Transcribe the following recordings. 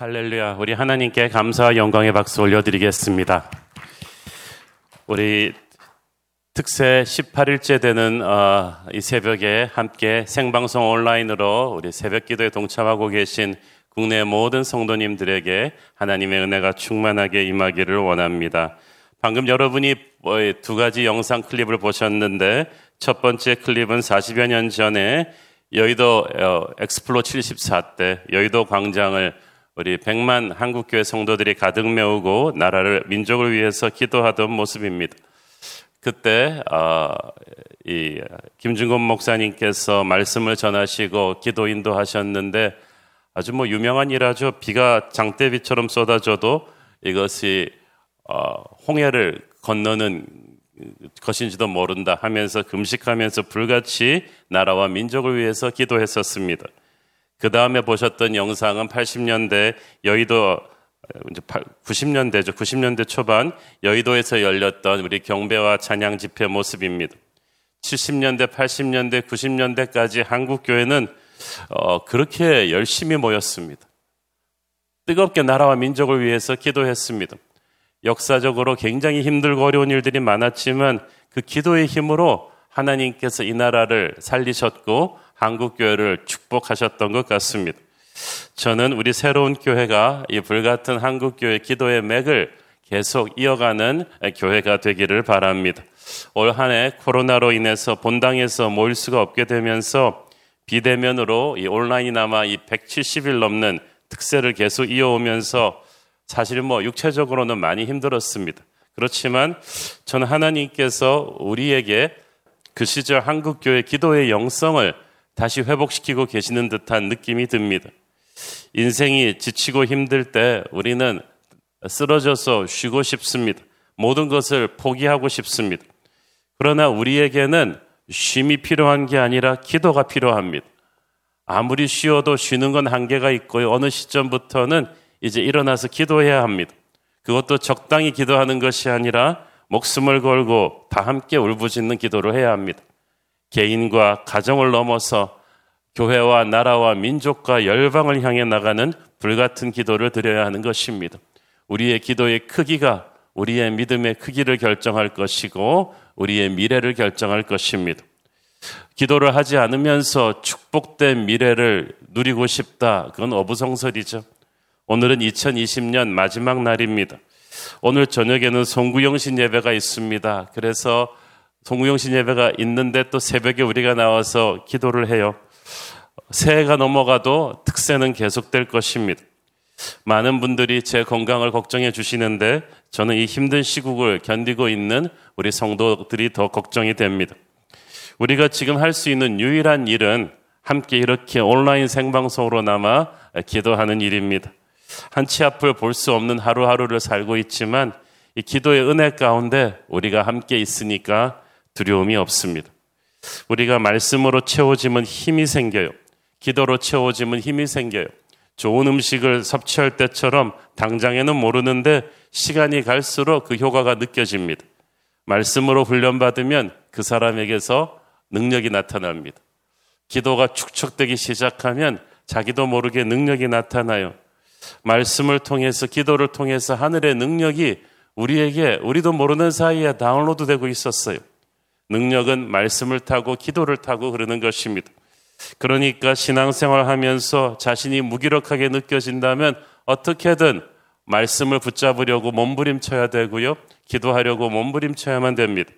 할렐루야. 우리 하나님께 감사와 영광의 박수 올려드리겠습니다. 우리 특세 18일째 되는 어, 이 새벽에 함께 생방송 온라인으로 우리 새벽 기도에 동참하고 계신 국내 모든 성도님들에게 하나님의 은혜가 충만하게 임하기를 원합니다. 방금 여러분이 뭐두 가지 영상 클립을 보셨는데 첫 번째 클립은 40여 년 전에 여의도 어, 엑스플로 74 때 여의도 광장을 우리 100만 한국교회 성도들이 가득 메우고 나라를 민족을 위해서 기도하던 모습입니다. 그때 어, 이 김준곤 목사님께서 말씀을 전하시고 기도 인도하셨는데 아주 뭐 유명한 일하죠. 비가 장대비처럼 쏟아져도 이것이 어, 홍해를 건너는 것인지도 모른다 하면서 금식하면서 불같이 나라와 민족을 위해서 기도했었습니다. 그 다음에 보셨던 영상은 80년대 여의도 이제 90년대죠. 90년대 초반 여의도에서 열렸던 우리 경배와 찬양 집회 모습입니다. 70년대, 80년대, 90년대까지 한국 교회는 어, 그렇게 열심히 모였습니다. 뜨겁게 나라와 민족을 위해서 기도했습니다. 역사적으로 굉장히 힘들고 어려운 일들이 많았지만 그 기도의 힘으로 하나님께서 이 나라를 살리셨고 한국 교회를 축복하셨던 것 같습니다. 저는 우리 새로운 교회가 이 불같은 한국 교회 기도의 맥을 계속 이어가는 교회가 되기를 바랍니다. 올 한 해 코로나로 인해서 본당에서 모일 수가 없게 되면서 비대면으로 이 온라인이나마 이 170일 넘는 특세를 계속 이어오면서 사실 뭐 육체적으로는 많이 힘들었습니다. 그렇지만 저는 하나님께서 우리에게 그 시절 한국교회 기도의 영성을 다시 회복시키고 계시는 듯한 느낌이 듭니다. 인생이 지치고 힘들 때 우리는 쓰러져서 쉬고 싶습니다. 모든 것을 포기하고 싶습니다. 그러나 우리에게는 쉼이 필요한 게 아니라 기도가 필요합니다. 아무리 쉬어도 쉬는 건 한계가 있고요. 어느 시점부터는 이제 일어나서 기도해야 합니다. 그것도 적당히 기도하는 것이 아니라 목숨을 걸고 다 함께 울부짖는 기도를 해야 합니다. 개인과 가정을 넘어서 교회와 나라와 민족과 열방을 향해 나가는 불같은 기도를 드려야 하는 것입니다. 우리의 기도의 크기가 우리의 믿음의 크기를 결정할 것이고 우리의 미래를 결정할 것입니다. 기도를 하지 않으면서 축복된 미래를 누리고 싶다. 그건 어부성설이죠. 오늘은 2020년 마지막 날입니다. 오늘 저녁에는 송구영신 예배가 있습니다. 그래서 송구영신 예배가 있는데 또 새벽에 우리가 나와서 기도를 해요. 새해가 넘어가도 특세는 계속될 것입니다. 많은 분들이 제 건강을 걱정해 주시는데 저는 이 힘든 시국을 견디고 있는 우리 성도들이 더 걱정이 됩니다. 우리가 지금 할 수 있는 유일한 일은 함께 이렇게 온라인 생방송으로 남아 기도하는 일입니다. 한치 앞을 볼 수 없는 하루하루를 살고 있지만 이 기도의 은혜 가운데 우리가 함께 있으니까 두려움이 없습니다. 우리가 말씀으로 채워지면 힘이 생겨요. 기도로 채워지면 힘이 생겨요. 좋은 음식을 섭취할 때처럼 당장에는 모르는데 시간이 갈수록 그 효과가 느껴집니다. 말씀으로 훈련받으면 그 사람에게서 능력이 나타납니다. 기도가 축적되기 시작하면 자기도 모르게 능력이 나타나요. 말씀을 통해서 기도를 통해서 하늘의 능력이 우리에게 우리도 모르는 사이에 다운로드 되고 있었어요. 능력은 말씀을 타고 기도를 타고 그러는 것입니다. 그러니까 신앙생활 하면서 자신이 무기력하게 느껴진다면 어떻게든 말씀을 붙잡으려고 몸부림쳐야 되고요. 기도하려고 몸부림쳐야만 됩니다.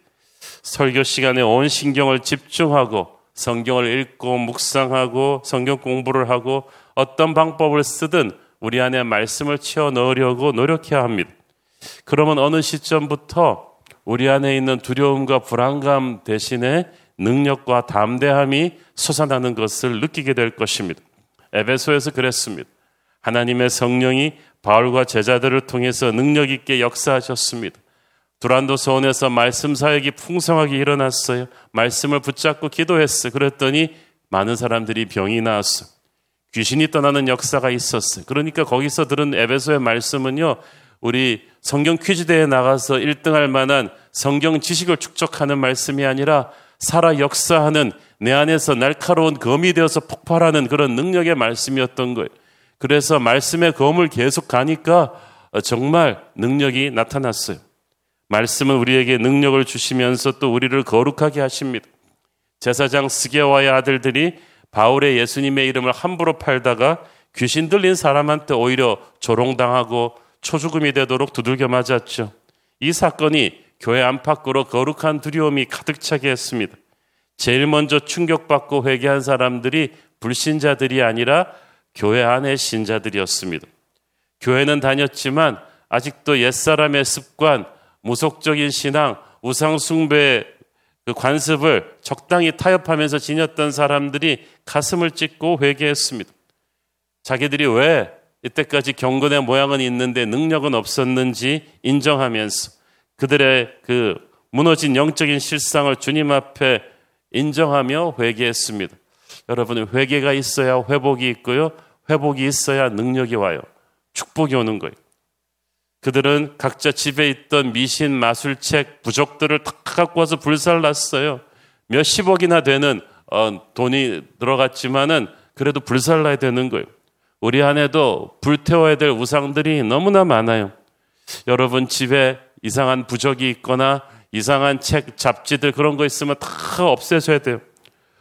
설교 시간에 온 신경을 집중하고 성경을 읽고 묵상하고 성경 공부를 하고 어떤 방법을 쓰든 우리 안에 말씀을 채워 넣으려고 노력해야 합니다. 그러면 어느 시점부터 우리 안에 있는 두려움과 불안감 대신에 능력과 담대함이 솟아나는 것을 느끼게 될 것입니다. 에베소에서 그랬습니다. 하나님의 성령이 바울과 제자들을 통해서 능력 있게 역사하셨습니다. 두란도 서원에서 말씀 사역이 풍성하게 일어났어요. 말씀을 붙잡고 기도했어. 그랬더니 많은 사람들이 병이 나왔어. 귀신이 떠나는 역사가 있었어요. 그러니까 거기서 들은 에베소의 말씀은요, 우리 성경 퀴즈대에 나가서 1등할 만한 성경 지식을 축적하는 말씀이 아니라 살아 역사하는 내 안에서 날카로운 검이 되어서 폭발하는 그런 능력의 말씀이었던 거예요. 그래서 말씀의 검을 계속 가니까 정말 능력이 나타났어요. 말씀은 우리에게 능력을 주시면서 또 우리를 거룩하게 하십니다. 제사장 스게와의 아들들이 바울의 예수님의 이름을 함부로 팔다가 귀신 들린 사람한테 오히려 조롱당하고 초죽음이 되도록 두들겨 맞았죠. 이 사건이 교회 안팎으로 거룩한 두려움이 가득 차게 했습니다. 제일 먼저 충격받고 회개한 사람들이 불신자들이 아니라 교회 안의 신자들이었습니다. 교회는 다녔지만 아직도 옛사람의 습관, 무속적인 신앙, 우상숭배의 그 관습을 적당히 타협하면서 지녔던 사람들이 가슴을 찢고 회개했습니다. 자기들이 왜 이때까지 경건의 모양은 있는데 능력은 없었는지 인정하면서 그들의 그 무너진 영적인 실상을 주님 앞에 인정하며 회개했습니다. 여러분, 회개가 있어야 회복이 있고요. 회복이 있어야 능력이 와요. 축복이 오는 거예요. 그들은 각자 집에 있던 미신, 마술책, 부적들을 다 갖고 와서 불살랐어요. 몇십억이나 되는 어, 돈이 들어갔지만은 그래도 불살라야 되는 거예요. 우리 안에도 불태워야 될 우상들이 너무나 많아요. 여러분 집에 이상한 부적이 있거나 이상한 책, 잡지들 그런 거 있으면 다 없애줘야 돼요.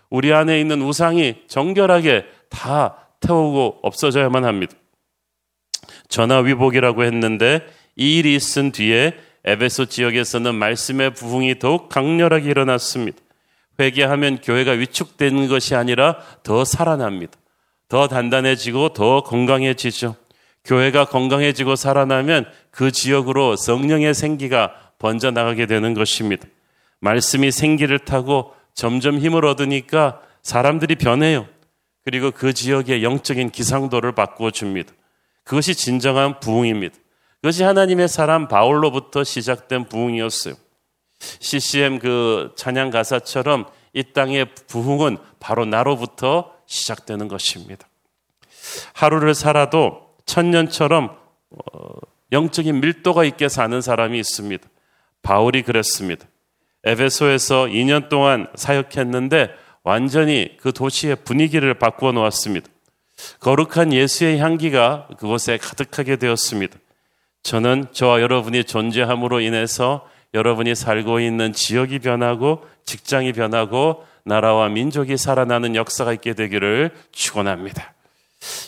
우리 안에 있는 우상이 정결하게 다 태우고 없어져야만 합니다. 전화위복이라고 했는데 이 일이 있은 뒤에 에베소 지역에서는 말씀의 부흥이 더욱 강렬하게 일어났습니다. 회개하면 교회가 위축되는 것이 아니라 더 살아납니다. 더 단단해지고 더 건강해지죠. 교회가 건강해지고 살아나면 그 지역으로 성령의 생기가 번져 나가게 되는 것입니다. 말씀이 생기를 타고 점점 힘을 얻으니까 사람들이 변해요. 그리고 그 지역의 영적인 기상도를 바꾸어 줍니다. 그것이 진정한 부흥입니다. 그것이 하나님의 사람 바울로부터 시작된 부흥이었어요. CCM 그 찬양 가사처럼 이 땅의 부흥은 바로 나로부터 시작되는 것입니다. 하루를 살아도 천년처럼 어, 영적인 밀도가 있게 사는 사람이 있습니다. 바울이 그랬습니다. 에베소에서 2년 동안 사역했는데 완전히 그 도시의 분위기를 바꾸어 놓았습니다. 거룩한 예수의 향기가 그곳에 가득하게 되었습니다. 저는 저와 여러분이 존재함으로 인해서 여러분이 살고 있는 지역이 변하고 직장이 변하고 나라와 민족이 살아나는 역사가 있게 되기를 축원합니다.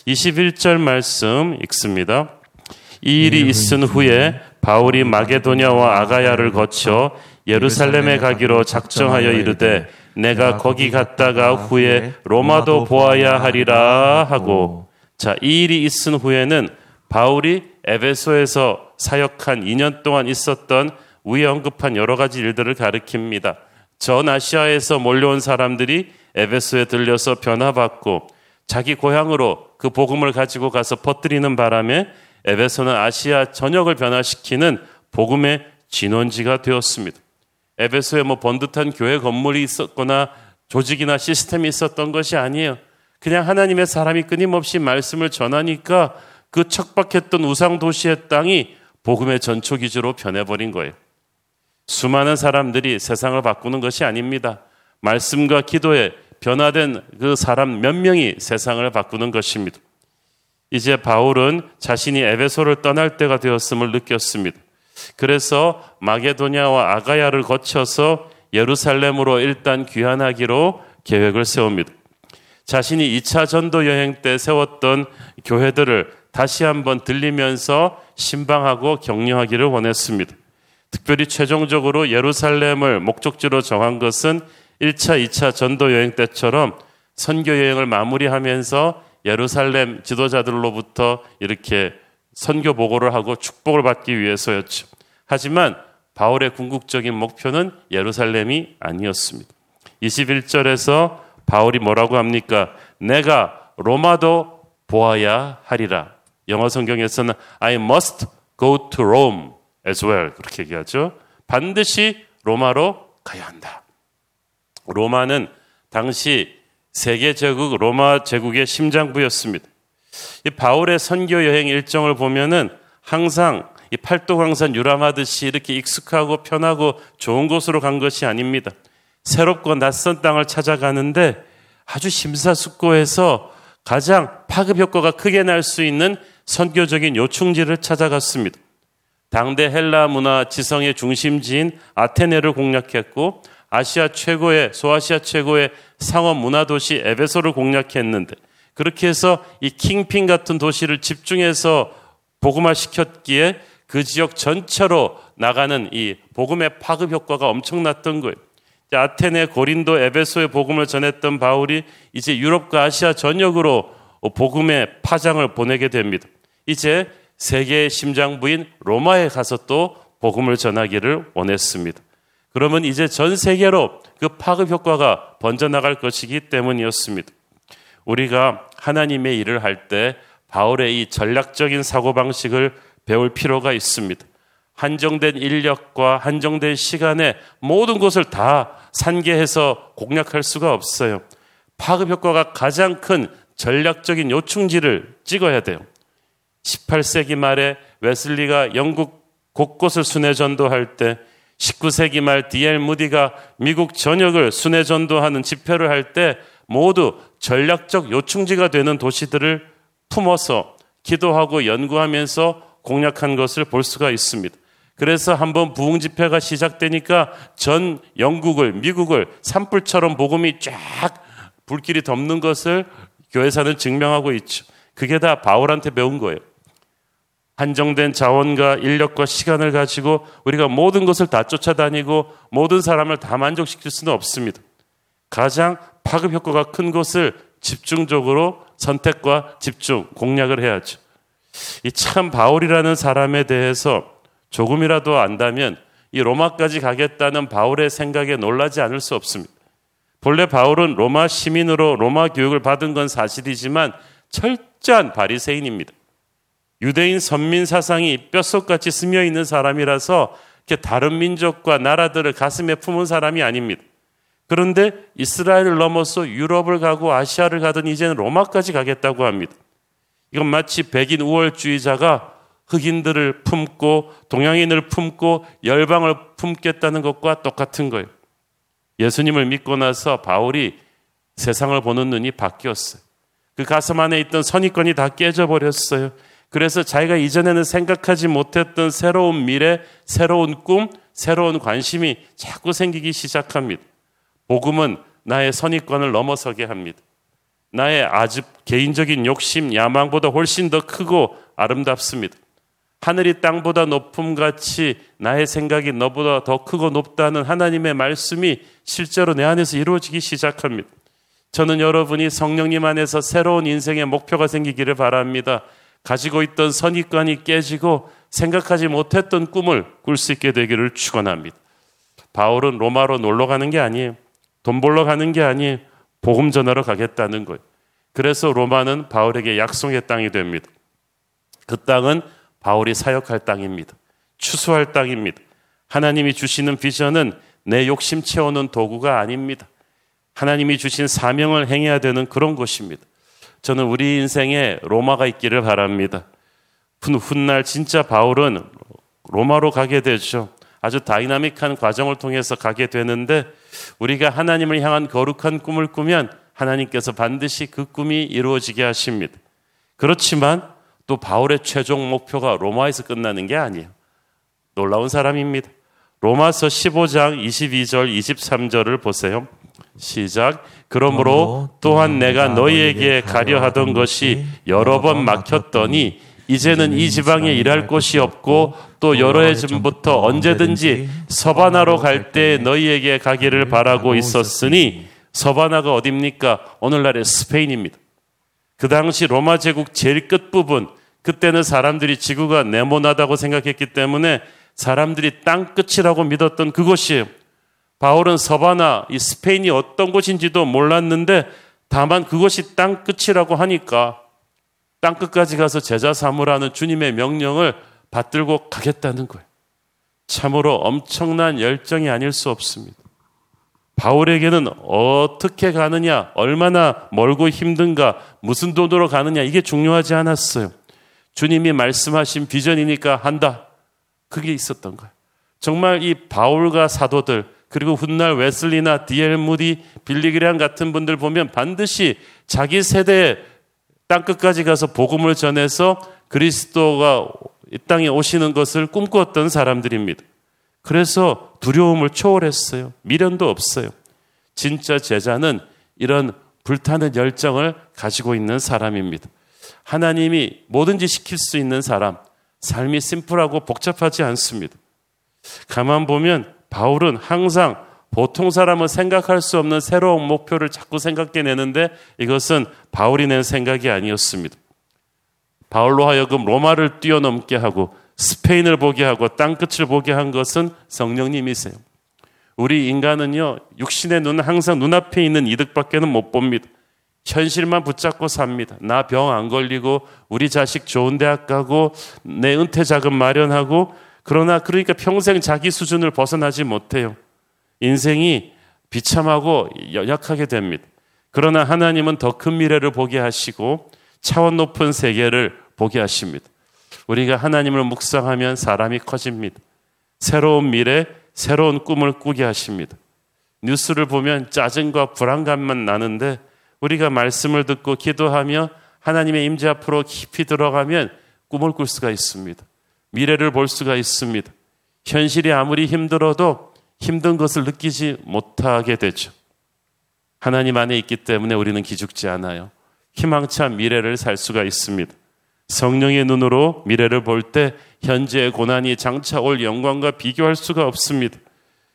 21절 말씀 읽습니다. 이 일이 있은 후에 바울이 마게도냐와 아가야를 거쳐 예루살렘에 가기로 작정하여 이르되 내가 거기 갔다가 후에 로마도 보아야 하리라 하고 자, 이 일이 있은 후에는 바울이 에베소에서 사역한 2년 동안 있었던 위에 언급한 여러 가지 일들을 가리킵니다. 전 아시아에서 몰려온 사람들이 에베소에 들려서 변화받고 자기 고향으로 그 복음을 가지고 가서 퍼뜨리는 바람에 에베소는 아시아 전역을 변화시키는 복음의 진원지가 되었습니다. 에베소에 뭐 번듯한 교회 건물이 있었거나 조직이나 시스템이 있었던 것이 아니에요. 그냥 하나님의 사람이 끊임없이 말씀을 전하니까 그 척박했던 우상 도시의 땅이 복음의 전초 기지로 변해버린 거예요. 수많은 사람들이 세상을 바꾸는 것이 아닙니다. 말씀과 기도에 변화된 그 사람 몇 명이 세상을 바꾸는 것입니다. 이제 바울은 자신이 에베소를 떠날 때가 되었음을 느꼈습니다. 그래서 마게도냐와 아가야를 거쳐서 예루살렘으로 일단 귀환하기로 계획을 세웁니다. 자신이 2차 전도 여행 때 세웠던 교회들을 다시 한번 들리면서 신방하고 격려하기를 원했습니다. 특별히 최종적으로 예루살렘을 목적지로 정한 것은 1차, 2차 전도 여행 때처럼 선교 여행을 마무리하면서 예루살렘 지도자들로부터 이렇게 선교 보고를 하고 축복을 받기 위해서였죠. 하지만 바울의 궁극적인 목표는 예루살렘이 아니었습니다. 21절에서 바울이 뭐라고 합니까? 내가 로마도 보아야 하리라. 영어 성경에서는 I must go to Rome as well. 그렇게 얘기하죠. 반드시 로마로 가야 한다. 로마는 당시 세계 제국 로마 제국의 심장부였습니다. 이 바울의 선교 여행 일정을 보면은 항상 이 팔도강산 유람하듯이 이렇게 익숙하고 편하고 좋은 곳으로 간 것이 아닙니다. 새롭고 낯선 땅을 찾아가는데 아주 심사숙고해서 가장 파급 효과가 크게 날 수 있는 선교적인 요충지를 찾아갔습니다. 당대 헬라 문화 지성의 중심지인 아테네를 공략했고 아시아 최고의 소아시아 최고의 상업 문화 도시 에베소를 공략했는데 그렇게 해서 이 킹핀 같은 도시를 집중해서 복음화 시켰기에 그 지역 전체로 나가는 이 복음의 파급 효과가 엄청났던 거예요. 아테네, 고린도, 에베소의 복음을 전했던 바울이 이제 유럽과 아시아 전역으로 복음의 파장을 보내게 됩니다. 이제 세계의 심장부인 로마에 가서 또 복음을 전하기를 원했습니다. 그러면 이제 전 세계로 그 파급 효과가 번져나갈 것이기 때문이었습니다. 우리가 하나님의 일을 할 때 바울의 이 전략적인 사고방식을 배울 필요가 있습니다. 한정된 인력과 한정된 시간에 모든 것을 다 산계해서 공략할 수가 없어요. 파급 효과가 가장 큰 전략적인 요충지를 찍어야 돼요. 18세기 말에 웨슬리가 영국 곳곳을 순회 전도할 때 19세기 말 D.L. 무디가 미국 전역을 순회 전도하는 집회를 할 때 모두 전략적 요충지가 되는 도시들을 품어서 기도하고 연구하면서 공략한 것을 볼 수가 있습니다. 그래서 한번 부흥 집회가 시작되니까 전 영국을 미국을 산불처럼 복음이 쫙 불길이 덮는 것을 교회사는 증명하고 있죠. 그게 다 바울한테 배운 거예요. 한정된 자원과 인력과 시간을 가지고 우리가 모든 것을 다 쫓아다니고 모든 사람을 다 만족시킬 수는 없습니다. 가장 파급 효과가 큰 것을 집중적으로 선택과 집중, 공략을 해야죠. 이 참 바울이라는 사람에 대해서 조금이라도 안다면 이 로마까지 가겠다는 바울의 생각에 놀라지 않을 수 없습니다. 본래 바울은 로마 시민으로 로마 교육을 받은 건 사실이지만 철저한 바리새인입니다. 유대인 선민 사상이 뼛속같이 스며 있는 사람이라서 다른 민족과 나라들을 가슴에 품은 사람이 아닙니다. 그런데 이스라엘을 넘어서 유럽을 가고 아시아를 가든 이제는 로마까지 가겠다고 합니다. 이건 마치 백인 우월주의자가 흑인들을 품고 동양인을 품고 열방을 품겠다는 것과 똑같은 거예요. 예수님을 믿고 나서 바울이 세상을 보는 눈이 바뀌었어요. 그 가슴 안에 있던 선입견이 다 깨져버렸어요. 그래서 자기가 이전에는 생각하지 못했던 새로운 미래, 새로운 꿈, 새로운 관심이 자꾸 생기기 시작합니다. 복음은 나의 선입관을 넘어서게 합니다. 나의 아주 개인적인 욕심, 야망보다 훨씬 더 크고 아름답습니다. 하늘이 땅보다 높음 같이 나의 생각이 너보다 더 크고 높다는 하나님의 말씀이 실제로 내 안에서 이루어지기 시작합니다. 저는 여러분이 성령님 안에서 새로운 인생의 목표가 생기기를 바랍니다. 가지고 있던 선입관이 깨지고 생각하지 못했던 꿈을 꿀 수 있게 되기를 축원합니다. 바울은 로마로 놀러 가는 게 아니에요. 돈 벌러 가는 게 아니에요. 복음 전하러 가겠다는 거예요. 그래서 로마는 바울에게 약속의 땅이 됩니다. 그 땅은 바울이 사역할 땅입니다. 추수할 땅입니다. 하나님이 주시는 비전은 내 욕심 채우는 도구가 아닙니다. 하나님이 주신 사명을 행해야 되는 그런 곳입니다. 저는 우리 인생에 로마가 있기를 바랍니다. 훗날 진짜 바울은 로마로 가게 되죠. 아주 다이나믹한 과정을 통해서 가게 되는데 우리가 하나님을 향한 거룩한 꿈을 꾸면 하나님께서 반드시 그 꿈이 이루어지게 하십니다. 그렇지만 또 바울의 최종 목표가 로마에서 끝나는 게 아니에요. 놀라운 사람입니다. 로마서 15장 22절 23절을 보세요. 시작. 그러므로 또한 내가 너희에게 가려 하던 것이 여러 번 막혔더니 이제는 이 지방에 일할 곳이 없고 또 여러 해 전부터 언제든지 서바나로 갈 때 너희에게 가기를 바라고 있었으니 서바나가 어딥니까? 오늘날의 스페인입니다. 그 당시 로마 제국 제일 끝부분 그때는 사람들이 지구가 네모나다고 생각했기 때문에 사람들이 땅 끝이라고 믿었던 그곳이에요. 바울은 서바나, 이 스페인이 어떤 곳인지도 몰랐는데 다만 그것이 땅 끝이라고 하니까 땅 끝까지 가서 제자 삼으라는 주님의 명령을 받들고 가겠다는 거예요. 참으로 엄청난 열정이 아닐 수 없습니다. 바울에게는 어떻게 가느냐, 얼마나 멀고 힘든가, 무슨 돈으로 가느냐, 이게 중요하지 않았어요. 주님이 말씀하신 비전이니까 한다. 그게 있었던 거예요. 정말 이 바울과 사도들, 그리고 훗날 웨슬리나 디엘 무디, 빌리그레안 같은 분들 보면 반드시 자기 세대의 땅 끝까지 가서 복음을 전해서 그리스도가 이 땅에 오시는 것을 꿈꾸었던 사람들입니다. 그래서 두려움을 초월했어요. 미련도 없어요. 진짜 제자는 이런 불타는 열정을 가지고 있는 사람입니다. 하나님이 뭐든지 시킬 수 있는 사람, 삶이 심플하고 복잡하지 않습니다. 가만 보면 바울은 항상 보통 사람은 생각할 수 없는 새로운 목표를 자꾸 생각해 내는데 이것은 바울이 낸 생각이 아니었습니다. 바울로 하여금 로마를 뛰어넘게 하고 스페인을 보게 하고 땅끝을 보게 한 것은 성령님이세요. 우리 인간은요, 육신의 눈은 항상 눈앞에 있는 이득밖에는 못 봅니다. 현실만 붙잡고 삽니다. 나 병 안 걸리고, 우리 자식 좋은 대학 가고, 내 은퇴 자금 마련하고, 그러나 그러니까 평생 자기 수준을 벗어나지 못해요. 인생이 비참하고 연약하게 됩니다. 그러나 하나님은 더 큰 미래를 보게 하시고, 차원 높은 세계를 보게 하십니다. 우리가 하나님을 묵상하면 사람이 커집니다. 새로운 미래, 새로운 꿈을 꾸게 하십니다. 뉴스를 보면 짜증과 불안감만 나는데 우리가 말씀을 듣고 기도하며 하나님의 임재 앞으로 깊이 들어가면 꿈을 꿀 수가 있습니다. 미래를 볼 수가 있습니다. 현실이 아무리 힘들어도 힘든 것을 느끼지 못하게 되죠. 하나님 안에 있기 때문에 우리는 기죽지 않아요. 희망찬 미래를 살 수가 있습니다. 성령의 눈으로 미래를 볼 때 현재의 고난이 장차 올 영광과 비교할 수가 없습니다.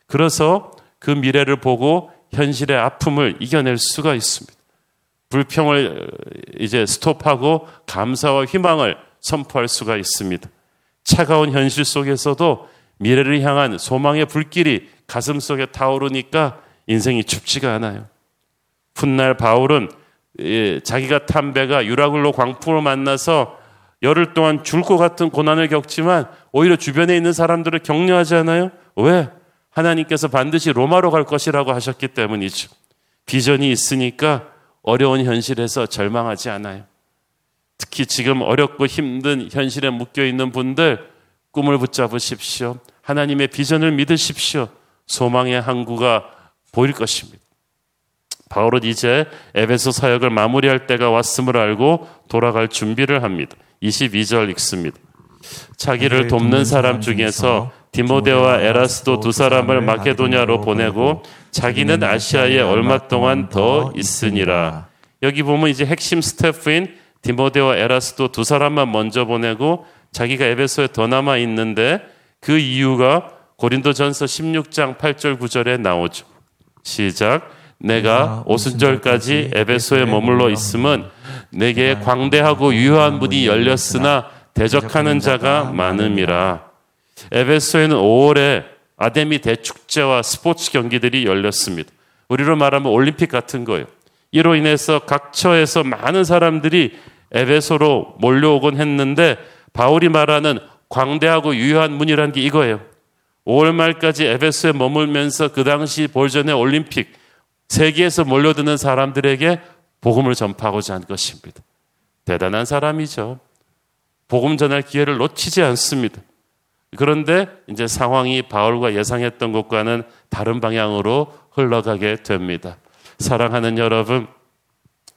그래서 그 미래를 보고 현실의 아픔을 이겨낼 수가 있습니다. 불평을 이제 스톱하고 감사와 희망을 선포할 수가 있습니다. 차가운 현실 속에서도 미래를 향한 소망의 불길이 가슴 속에 타오르니까 인생이 춥지가 않아요. 훗날 바울은 자기가 탄 배가 유라굴로 광풍을 만나서 열흘 동안 죽을 것 같은 고난을 겪지만 오히려 주변에 있는 사람들을 격려하지 않아요? 왜? 하나님께서 반드시 로마로 갈 것이라고 하셨기 때문이죠. 비전이 있으니까 어려운 현실에서 절망하지 않아요. 특히 지금 어렵고 힘든 현실에 묶여 있는 분들 꿈을 붙잡으십시오. 하나님의 비전을 믿으십시오. 소망의 항구가 보일 것입니다. 바울은 이제 에베소 사역을 마무리할 때가 왔음을 알고 돌아갈 준비를 합니다. 22절 읽습니다. 자기를 돕는 사람 중에서 디모데와 에라스도 두 사람을 마케도냐로 보내고 자기는 아시아에 얼마 동안 더 있으니라. 여기 보면 이제 핵심 스태프인 디모데와 에라스도 두 사람만 먼저 보내고 자기가 에베소에 더 남아 있는데 그 이유가 고린도전서 16장 8절 9절에 나오죠. 시작. 내가 오순절까지 에베소에 머물러 있음은 내게 광대하고 유효한 문이 열렸으나 대적하는 자가 많음이라. 에베소에는 5월에 아데미 대축제와 스포츠 경기들이 열렸습니다. 우리로 말하면 올림픽 같은 거예요. 이로 인해서 각 처에서 많은 사람들이 에베소로 몰려오곤 했는데 바울이 말하는 광대하고 유효한 문이라는 게 이거예요. 5월 말까지 에베소에 머물면서 그 당시 볼전의 올림픽 세계에서 몰려드는 사람들에게 복음을 전파하고자 한 것입니다. 대단한 사람이죠. 복음 전할 기회를 놓치지 않습니다. 그런데 이제 상황이 바울과 예상했던 것과는 다른 방향으로 흘러가게 됩니다. 사랑하는 여러분,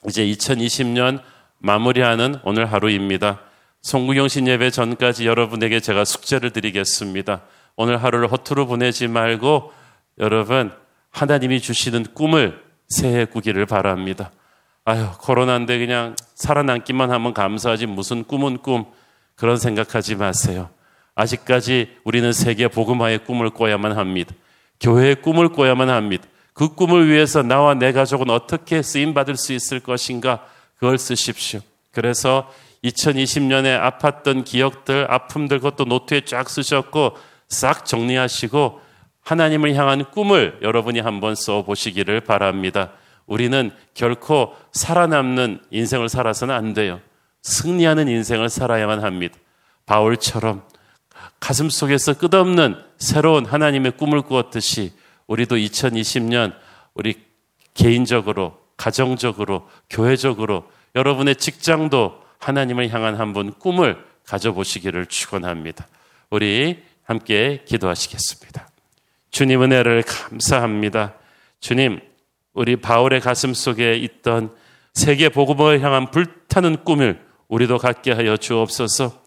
이제 2020년 마무리하는 오늘 하루입니다. 송구경신 예배 전까지 여러분에게 제가 숙제를 드리겠습니다. 오늘 하루를 허투루 보내지 말고 여러분 하나님이 주시는 꿈을 새해 꾸기를 바랍니다. 아유, 코로나인데 그냥 살아남기만 하면 감사하지 무슨 꿈은 꿈 그런 생각하지 마세요. 아직까지 우리는 세계 복음화의 꿈을 꿔야만 합니다. 교회의 꿈을 꿔야만 합니다. 그 꿈을 위해서 나와 내 가족은 어떻게 쓰임 받을 수 있을 것인가 그걸 쓰십시오. 그래서 2020년에 아팠던 기억들, 아픔들 그것도 노트에 쫙 쓰셨고 싹 정리하시고 하나님을 향한 꿈을 여러분이 한번 써 보시기를 바랍니다. 우리는 결코 살아남는 인생을 살아서는 안 돼요. 승리하는 인생을 살아야만 합니다. 바울처럼 가슴 속에서 끝없는 새로운 하나님의 꿈을 꾸었듯이 우리도 2020년 우리 개인적으로, 가정적으로, 교회적으로 여러분의 직장도 하나님을 향한 한번 꿈을 가져보시기를 축원합니다. 우리 함께 기도하시겠습니다. 주님 은혜를 감사합니다. 주님, 우리 바울의 가슴 속에 있던 세계 복음을 향한 불타는 꿈을 우리도 갖게 하여 주옵소서.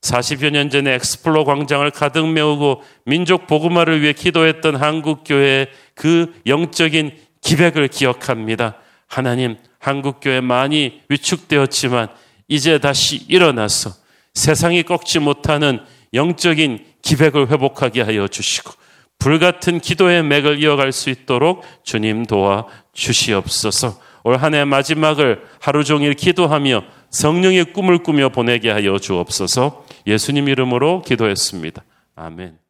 40여 년 전에 엑스플로 광장을 가득 메우고 민족 복음화를 위해 기도했던 한국 교회의 그 영적인 기백을 기억합니다. 하나님, 한국 교회 많이 위축되었지만 이제 다시 일어나서 세상이 꺾지 못하는 영적인 기백을 회복하게 하여 주시고 불같은 기도의 맥을 이어갈 수 있도록 주님 도와 주시옵소서. 올 한 해 마지막을 하루 종일 기도하며 성령의 꿈을 꾸며 보내게 하여 주옵소서. 예수님 이름으로 기도했습니다. 아멘.